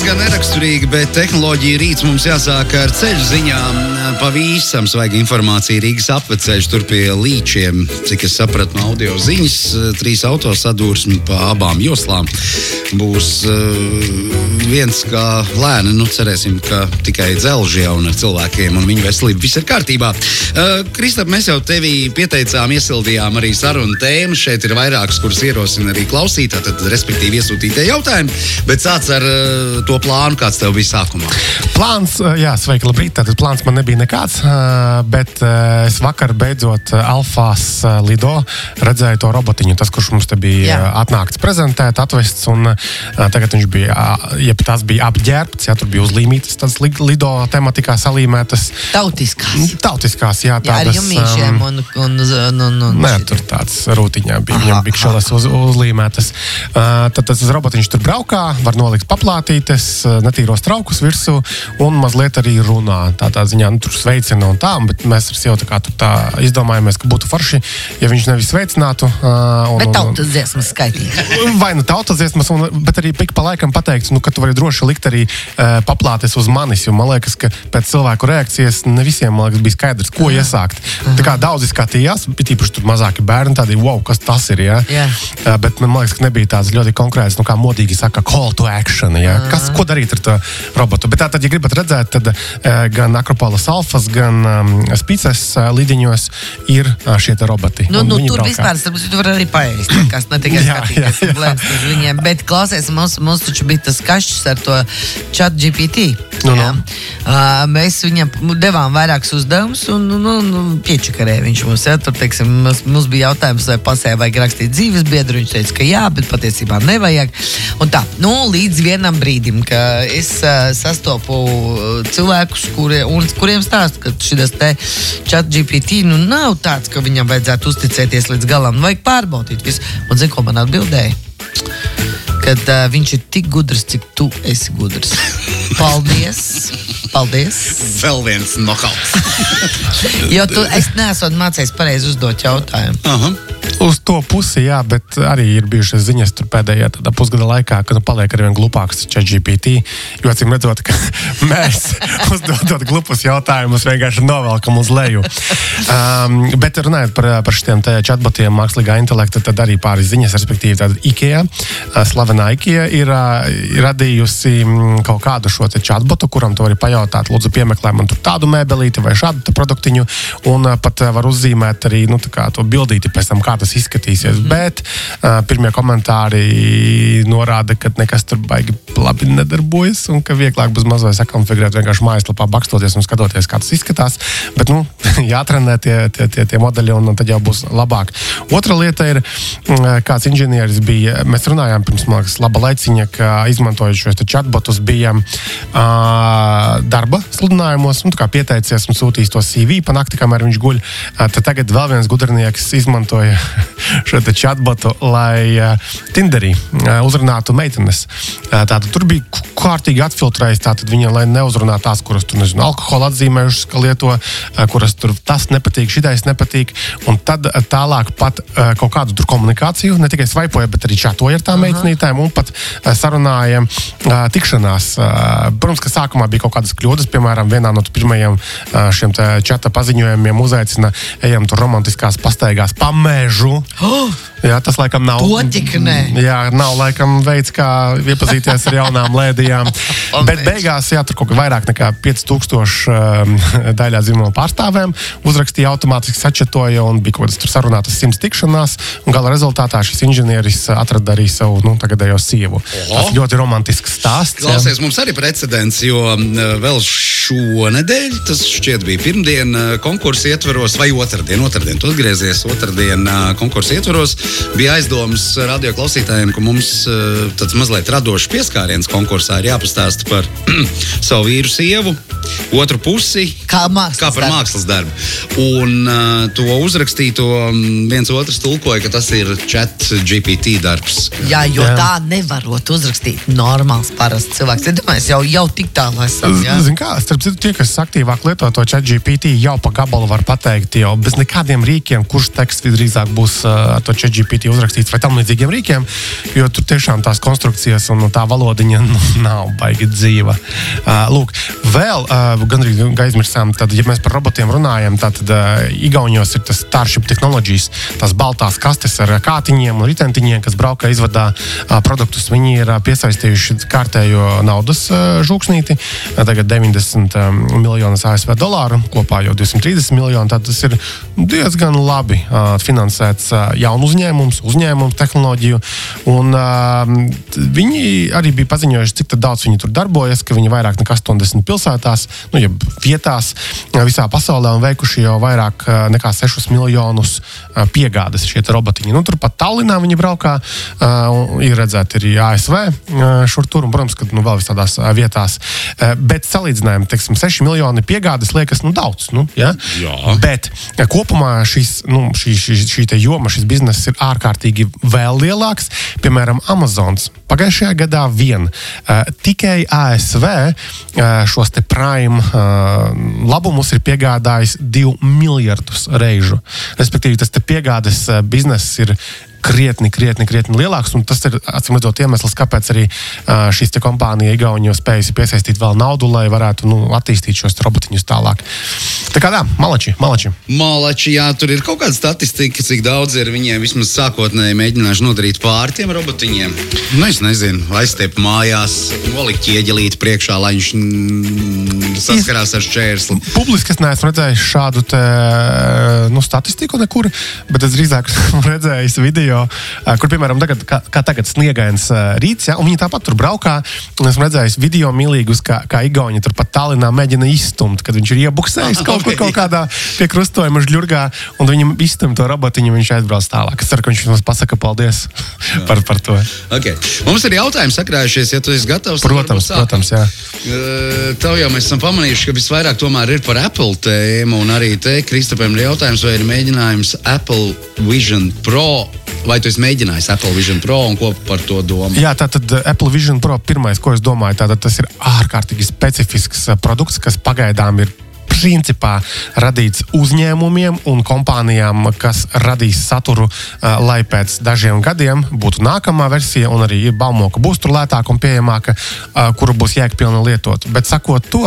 diezgan neraksturīgi, bet tehnoloģija rīts mums jāsāk ar ceļu ziņām. Pavisam svaiga informācija Rīgas apveceļš tur pie līčiem. Cik es sapratu no audio ziņas, trīs auto sadursmi pa abām joslām. Būs uh, viens kā lēni, nu cerēsim, ka tikai dzelži jau un ar cilvēkiem un viņu veselību viss ir kārtībā. Uh, Kristap, mēs jau tevi pieteicām, iesildījām arī sarunu tēmu. Šeit ir vairākas, kuras ierosina arī klausītāji, respektīvi iesūtītie jautājumi. Bet sāc ar uh, to plānu, kāds tev bija sākumā. Plāns, uh, jā, sveiki, labrīt. Tātad plāns man nebija nekāds, uh, bet uh, es vakar beidzot uh, Alfās uh, Lido redzēju to robotiņu, tas, kurš mums te bija Jā. uh, atnākts prezentēt, atvests. Un, uh, tagad viņš bija, uh, ja tas bija apģērbts, ja tur bija uzlīmītas, tas li- Lido tematikā salīmētas. Tautiskās. Tautiskās, jā, Jā, ar tādas. jumīšiem um, un, un, un, un, un Nē, tur tāds rūtiņā bija. Aha, Viņam bija šādas uz, uzlīmētas. Uh, tad tas robotiņš tur braukā, var nolikt paplātītes, uh, netīros traukus virsū un mazliet arī runā. Tādā ziņā nu, tur sveicina un tā, bet mēs ar sievu tā tā izdomājāmies, ka būtu forši, ja viņš nevis sveicinātu. Uh, un, Bet tautas dziesmas skaitīt. Vai nu tautas dziesmas, un, bet arī ik pa laikam pateikt, nu, ka tu vari droši likt arī uh, paplātes uz manis. Jo man liekas, ka pēc cilvēku reakcijas ne visiem liekas, bija skaidrs, ko iesākt. Tā kā daudzi skatījās, bet īpaši tur mazāki bērni, tādi, wow, kas tas ir. Ja? Jā. Uh, bet man liekas, ka nebija tāds ļoti konkrēts, nu, kā modīgi saka, call to action. Ja? Kas, ko darīt ar to robotu? Bet tā tad, ja gribat redzēt, tad uh, gan Akropolis alfas, gan um, spīces uh, līdiņos ir uh, šie roboti. Nu, nu, tur braukā. vispār starp citu, var arī paēst. Kas ne tikai Jā, skatīties jā, un blēst uz viņiem. Bet klausies, mums, mums taču bija tas kašķis ar to chat GPT. Nu, nu. jā. Uh, mēs viņam devām vairākus uzdevumus un nu, nu, nu, piečakarēja viņš mums. Ja? Tur, teiksim, mums, mums bija jautājums, vai pasē vajag rakstīt dzīves biedru. Viņš teica, ka jā, bet patiesībā nevajag. Tā, nu, līdz vienam brīdim, ka es uh, sastopu cilvēkus, kuri, un, kuriem stāsta, ka šis chat GPT nu, nav tāds, ka viņam vajadzētu uzticēties līdz galam. Vajag pārbaudīt visu. Un zinu, ko man atbildēja? Kad uh, viņš ir tik gudrs, cik tu esi gudrs. Paldies! Paldies! Vēl viens nokauts. Jo tu es neesmu mācījies pareizi uzdot jautājumu. Aha. Uz to pusi, jā, bet arī ir bijušas ziņas pēdējā pusgada laikā, kad nu, paliek ar vien glupāks ChatGPT. Jo acīm redzot, ka mēs uzdodot glupus jautājumus vienkārši novelkam uz leju. Um, bet runājot par, par šiem chatbotiem, mākslīgā intelekta, tad arī pāris ziņas, respektīvi, tāda IKEA, uh, slavena IKEA ir uh, radījusi mm, kaut kādu šo chatbotu, kuram tu vari pajautāt, lūdzu, piemeklē man tur tādu mēbelīti vai šādu produktiņu, un uh, pat var uzzīmēt arī nu, to bildīti pēc tam, kā tas izskatīsies. Mm -hmm. Bet uh, pirmie komentāri norāda, ka nekas tur baigi labi nedarbojas, un ka vieglāk būs mazliet sakonfigurēt vienkārši mājaslapā, bakstoties un skatoties, kā tas izskatās. Bet, nu, jātrenē tie, tie, tie, tie modeļi, un, un tad jau būs labāk. Otra lieta ir, kāds inženieris bija. Mēs runājām pirms man liekas, laba laiciņa, ka izmantojot šos chatbotus, bija uh, darba sludinājumos, un pieteicies un sūtījis to CV pa nakti, kamēr viņš guļ. Uh, tad tagad vēl viens gudrinieks izmantoja šo chatbotu, lai uh, Tinderī uh, uzrunātu meitenes. Uh, tātad tur bija kārtīgi atfiltrējis, tātad viņa, lai neuzrunā tās, kuras tur, nezinu, alkohola atzīmējušas, ka lieto, uh, kuras tur tas nepatīk, šitais nepatīk. Un tad uh, tālāk pat uh, kaut kādu tur komunikāciju, ne tikai svaipoja, bet arī čatoja ar tām meitenītēm un pat uh, sarunāja uh, tikšanās. Uh, protams, ka sākumā bija kaut kādas kļūdas, piemēram, vienā no pirmajiem uh, šiem čata paziņojumiem uzaicina, ejam tur romantiskās pastaigās pa mežu. Jā, tas laikam nav. To tik nē. Jā, nav laikam veids, kā iepazīties ar jaunām lēdijām. Bet beigās, jā, tur kaut kā vairāk nekā 5000 um, daļā dzimuma pārstāvēm uzrakstīja automātiski sačetoja un bija kaut kādas sarunātas simts tikšanās. Gala rezultātā šis inženieris atrada arī savu nu, tagadējo sievu. Tas ļoti romantisks stāsts. jā. Klausies, mums arī precedents, jo vēl šonadēļ, tas šķiet bija pirmdien, konkursa ietvaros, vai otrdien, otrdien, tu atgriezies otrdien konkursa ietvaros, bija aizdomas radio klausītājiem, ka mums eh, tāds mazliet radošs pieskāriens konkursā ir jāpastāsta par savu vīru sievu, otru pusi. Kā mākslas Kā par darbs. mākslas darbu. Un uh, to uzrakstīto viens otrs tulkoja, ka tas ir chat GPT darbs. Jā, jo Jā. tā nevarot uzrakstīt normāls, parasts cilvēks. Es domāju, jau, jau tik tālu esam. Jā. Zini, kā starp citu, tie, kas aktīvāk lieto to chat GPT, jau pa gabalu var pateikt, jau bez nekādiem rīkiem, kurš teksts visdrīzāk būs uh, ar to chat GPT uzrakstīts vai tam līdzīgiem rīkiem, jo tur tiešām tās konstrukcijas un tā valodiņa nu, nav baigi dzīva. Uh, lūk, vēl uh, gandrīz aizmirsām, tad, ja mēs par robotiem runājam, tad uh, Igaunijos ir tas Starship Technologies, tās baltās kastes ar kātiņiem un ritentiņiem, kas braukā izvadā uh, produktus. Viņi ir uh, piesaistījuši kārtējo naudas uh, žūksnīti, uh, tagad 90 um, miljonus ASV dolāru, kopā jau 230 miljoni. Tad tas ir diezgan labi uh, finansēts uh, jaunu uzņēmums, uzņēmumu tehnoloģiju. Un, uh, viņi arī bija paziņojuši, cik daudz viņi tur darbojas, ka viņi vairāk nekā 80 pilsētās, nu, ja vietās visā pasaulē un veikuši jau vairāk nekā 6 miljonus piegādes šie robotiņi. Nu, turpat Tallinā viņi braukā, ir redzēti arī ASV šur tur un, protams, ka nu, vēl visādās vietās. Bet salīdzinājumā, teiksim, 6 miljoni piegādes liekas nu, daudz. Nu, ja? Jā. Bet kopumā šis, nu, šī, šī, šī joma, šis bizness ir ārkārtīgi vēl lielāks. Piemēram, Amazons pagājušajā gadā vien uh, tikai ASV uh, šos te prime uh, labumus ir piegādājis 2 miljardus reižu. Respektīvi, tas piegādes bizness ir krietni, krietni, krietni lielāks. Tas ir acīm redzot iemesls, kāpēc arī šīs kompānijas Igaunijos spējas piesaistīt vēl naudu, lai varētu nu, attīstīt šos robotiņus tālāk. Tā kā tā, malači, malači. Malači, jā, tur ir kaut kāda statistika, cik daudz ir viņiem vismaz sākotnēji mēģinājuši nodarīt pāri tiem robotiņiem. Nu, es nezinu, aizstiept mājās, nolikt ķieģelīti priekšā, lai viņš mm, saskarās ar šķērsli. Publiski es neesmu redzējis šādu te, nu, statistiku nekur, bet es drīzāk redzēju video video, kur, piemēram, tagad, kā, kā tagad sniegains rīts, ja, un viņi tāpat tur braukā. Esmu redzējis video milīgus, kā, kā Igauni tur pat Tallinā mēģina izstumt, kad viņš ir iebuksējis kaut kur kaut kādā pie krustojuma žļurgā, un viņam izstum to robotiņu, viņš aizbrauc tālāk. Es ceru, ka viņš mums pasaka paldies par, par to. Okay. Mums ir jautājums sakrājušies, ja tu esi gatavs. Protams, protams, jā. Tev jau mēs esam pamanījuši, ka visvairāk tomēr ir par Apple tēmu, un arī te Kristapam ir jautājums, vai ir mēģinājums Apple Vision Pro Vai tu esi mēģinājis Apple Vision Pro un ko par to domā? Jā, tā tad eh, Apple Vision Pro pirmais, ko es domāju, tātad tas ir ārkārtīgi specifisks eh, produkts, kas pagaidām ir principā radīts uzņēmumiem un kompānijām, kas radīs saturu, lai pēc dažiem gadiem būtu nākamā versija, un arī baumo, ka būs tur lētāka un pieejamāka, kuru būs jēgpilni lietot. Bet sakot to,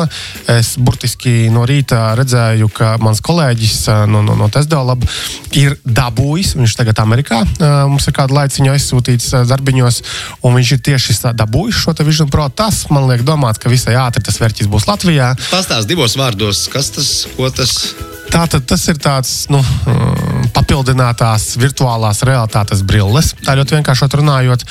es burtiski no rīta redzēju, ka mans kolēģis no, no, no Tesla laba ir dabūjis, viņš tagad Amerikā mums ir kādu laiciņu aizsūtīts darbiņos, un viņš ir tieši dabūjis šo Vision Pro. Tas man liek domāt, ka visai ātri tas vērķis būs Latvijā. Pastāst divos vārdos, kas tas, ko tas? Tātad tas ir tāds nu, papildinātās virtuālās realitātes brilles. Tā ļoti vienkārši runājot,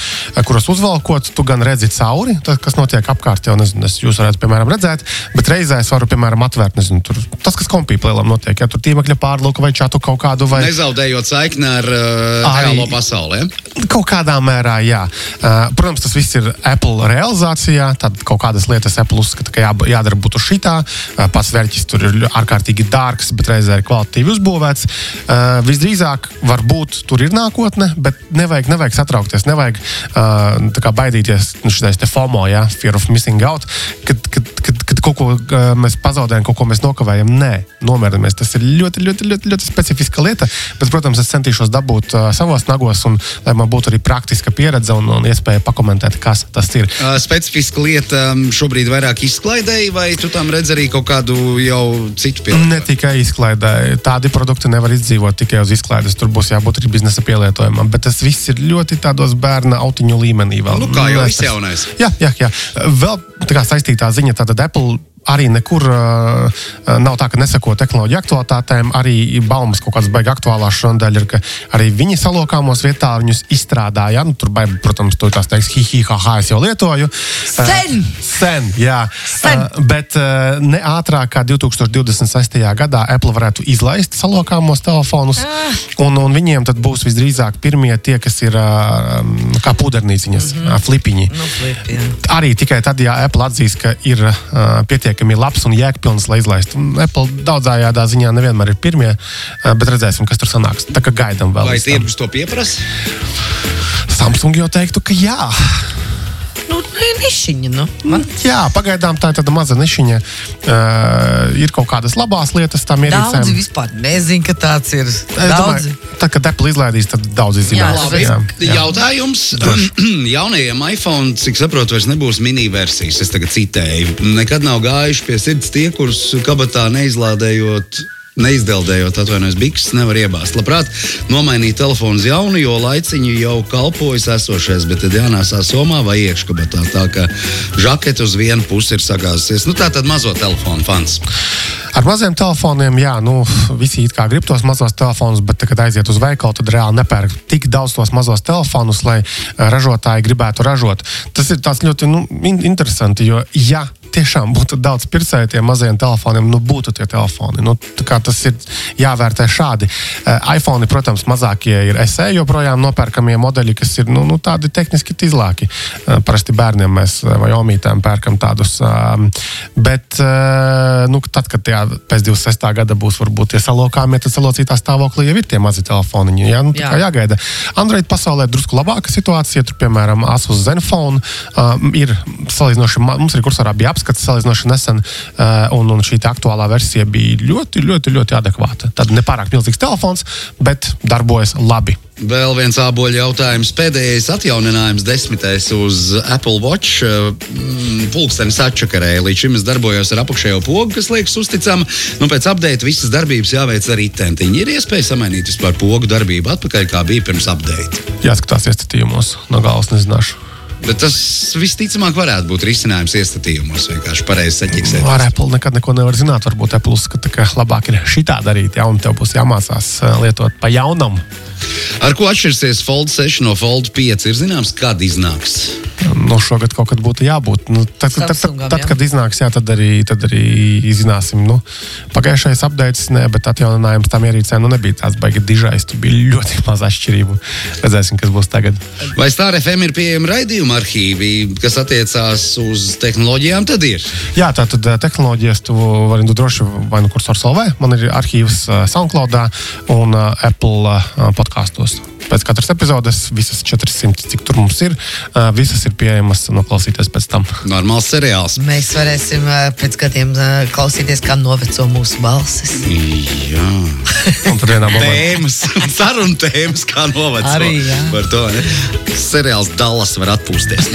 kuras uzvalkot, tu gan redzi cauri, tas, kas notiek apkārt. Jau nezinu, es jūs varētu, piemēram, redzēt, bet reizē es varu, piemēram, atvērt, nezinu, tur, tas, kas kompīplēlam notiek, ja tur tīmekļa pārlūka vai čatu kaut kādu. Vai... Nezaudējot saikni ar uh, reālo pasauli. Ja? Kaut kādā mērā, jā. Uh, protams, tas viss ir Apple realizācijā. Tad kaut kādas lietas Apple uzskata, ka jā, jādara būtu šitā. Uh, pats vērķis tur ir ārkārtīgi dārgs, bet reizē ir kvalitatīvi uzbūvēts. Uh, visdrīzāk, varbūt tur ir nākotne, bet nevajag, nevajag satraukties, nevajag uh, baidīties nu, šīs FOMO, ja, fear of missing out, kad, kad, kad kaut ko mēs pazaudējam, kaut ko mēs nokavējam. Nē, nomierinamies. Tas ir ļoti, ļoti, ļoti, ļoti specifiska lieta, bet, protams, es centīšos dabūt uh, savos nagos, un lai man būtu arī praktiska pieredze un, un iespēja pakomentēt, kas tas ir. Uh, specifiska lieta šobrīd vairāk izklaidēji, vai tu tam redz arī kaut kādu jau citu pielietojumu? Ne tikai izklaidēji. Tādi produkti nevar izdzīvot tikai uz izklaides. Tur būs jābūt arī biznesa pielietojumam. Bet tas viss ir ļoti tādos bērna autiņu līmenī. Vēl. Nu, kā jau viss jaunais. Jā, jā, jā. Vēl tā kā saistītā ziņa, tātad Apple arī nekur uh, nav tā, ka neseko tehnoloģiju aktualitātēm. Arī baumas kaut kādas baigas aktuālās šodien ir, ka arī viņi salokāmos vietā viņus izstrādāja. Nu, tur, baigi, protams, to tās teiks, hi, hi, ha, ha, es jau lietoju. Sen! Uh, sen, jā. Sen. Uh, bet uh, ne ātrāk kā 2026. gadā Apple varētu izlaist salokāmos telefonus, uh. un, un viņiem tad būs visdrīzāk pirmie tie, kas ir uh, kā pudernīciņas, mm -hmm. flipiņi. Nu, flip, jā. arī tikai tad, ja Apple atzīs, ka ir uh, pietiekami pietiekami labs un jēgpilns, lai izlaistu. Apple daudzējādā ziņā nevienmēr ir pirmie, eh, bet redzēsim, kas tur sanāks. Tā kā gaidām vēl. Vai tirgus to pieprasa? Samsung jau teiktu, ka jā. Nu, nišiņa. Nu. Man Jā, pagaidām tā ir tāda maza nišiņa. Uh, ir kaut kādas labās lietas tam ierīcēm. daudzi vispār nezina, ka tāds ir. Domāju, tad, kad Apple izlaidīs, tad daudzi zinās. Labi. Labi, jautājums. Jaunajiem iPhone, cik saprotu, vairs nebūs mini versijas. Es tagad citēju. Nekad nav gājuši pie sirds tie, kurus kabatā neizlādējot. Neizdeldējot, atvainojos, bikses nevar iebāzt. Labprāt, nomainīt telefonu uz jaunu, jo laiciņu jau kalpojas esošais, bet tad jānāsā somā vai iekškabatā. Tā kā žakete uz vienu pusi ir sagāzusies. Nu, tā tad mazo telefonu fans. Ar maziem telefoniem, jā, nu, visi it kā grib tos mazos telefonus, bet, kad aiziet uz veikalu, tad reāli nepērk tik daudz tos mazos telefonus, lai ražotāji gribētu ražot. Tas ir ļoti nu, in interesanti, jo, ja tiešām būtu daudz pircēju tiem mazajiem telefoniem, nu, būtu tie telefoni. Nu, tas ir jāvērtē šādi. Uh, iPhone, protams, mazākie ir SE joprojām nopērkamie modeļi, kas ir nu, nu, tādi tehniski tīzlāki. Uh, parasti bērniem mēs uh, vai omītēm pērkam tādus. Um, bet, nu, tad, kad tie pēc 26. gada būs varbūt tie salokāmie, tad salocītā stāvoklī jau ir tie mazi telefoniņi. Jā, nu, tā Jā. jāgaida. Android pasaulē ir drusku labāka situācija. Tur, piemēram, Asus Zenfone ir salīdzinoši, mums arī kursorā bija apskats salīdzinoši nesen, uh, un, un šī aktuālā versija bija ļoti, ļoti, ļoti adekvāta. Tad nepārāk milzīgs telefons, bet darbojas labi. Vēl viens āboļu jautājums. Pēdējais atjauninājums, desmitais uz Apple Watch. mm, Pulkstenis atčakarēja. Līdz šim es darbojos ar apakšējo pogu, kas liekas uzticama. Nu, pēc update visas darbības jāveic ar itentiņu. Ir iespēja samainīt vispār pogu darbību atpakaļ, kā bija pirms update. Jāskatās iestatījumos, no galvas nezināšu. Bet tas visticamāk varētu būt risinājums iestatījumos. Vienkārši pareizi saķiksēt. Ar Apple nekad neko nevar zināt. Varbūt Apple uzskata, ka labāk ir šitā darīt, ja un tev būs jāmācās uh, lietot pa jaunam. Ar ko atšķirsies Fold 6 no Fold 5? Ir zināms, kad iznāks. No šogad kaut kad būtu jābūt. Nu, tad, tad, tad, tad, jā. kad iznāks, jā, tad arī, tad arī izzināsim. Nu, pagājušais ne, bet atjauninājums tam ierīcēm nu, nebija tāds baigi dižais. Tur bija ļoti maz atšķirību. Redzēsim, kas būs tagad. Vai Star FM ir pieejama raidījuma arhīvi, kas attiecās uz tehnoloģijām? Tad ir. Jā, tā tad eh, tehnoloģijas tu vari nu, droši vai nu kursors LV, man ir arhīvs uh, SoundCloudā un uh, Apple uh, podkastos. Pēc katras epizodes, visas 400, cik tur mums ir, visas ir pieejamas noklausīties pēc tam. Normāls seriāls. Mēs varēsim pēc gadiem klausīties, kā noveco mūsu balsis. Jā. Un tad vienā momentā Tēmas, sarunu tēmas, kā novadīt. Arī, jā. Par to. Ne? Seriāls Dallas var atpūsties.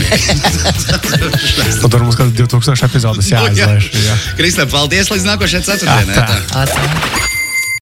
nu, tur mums kādas 2000 epizodes jāizlaiž. Jā. Kristē, paldies līdz nākošajai ceturtdienai.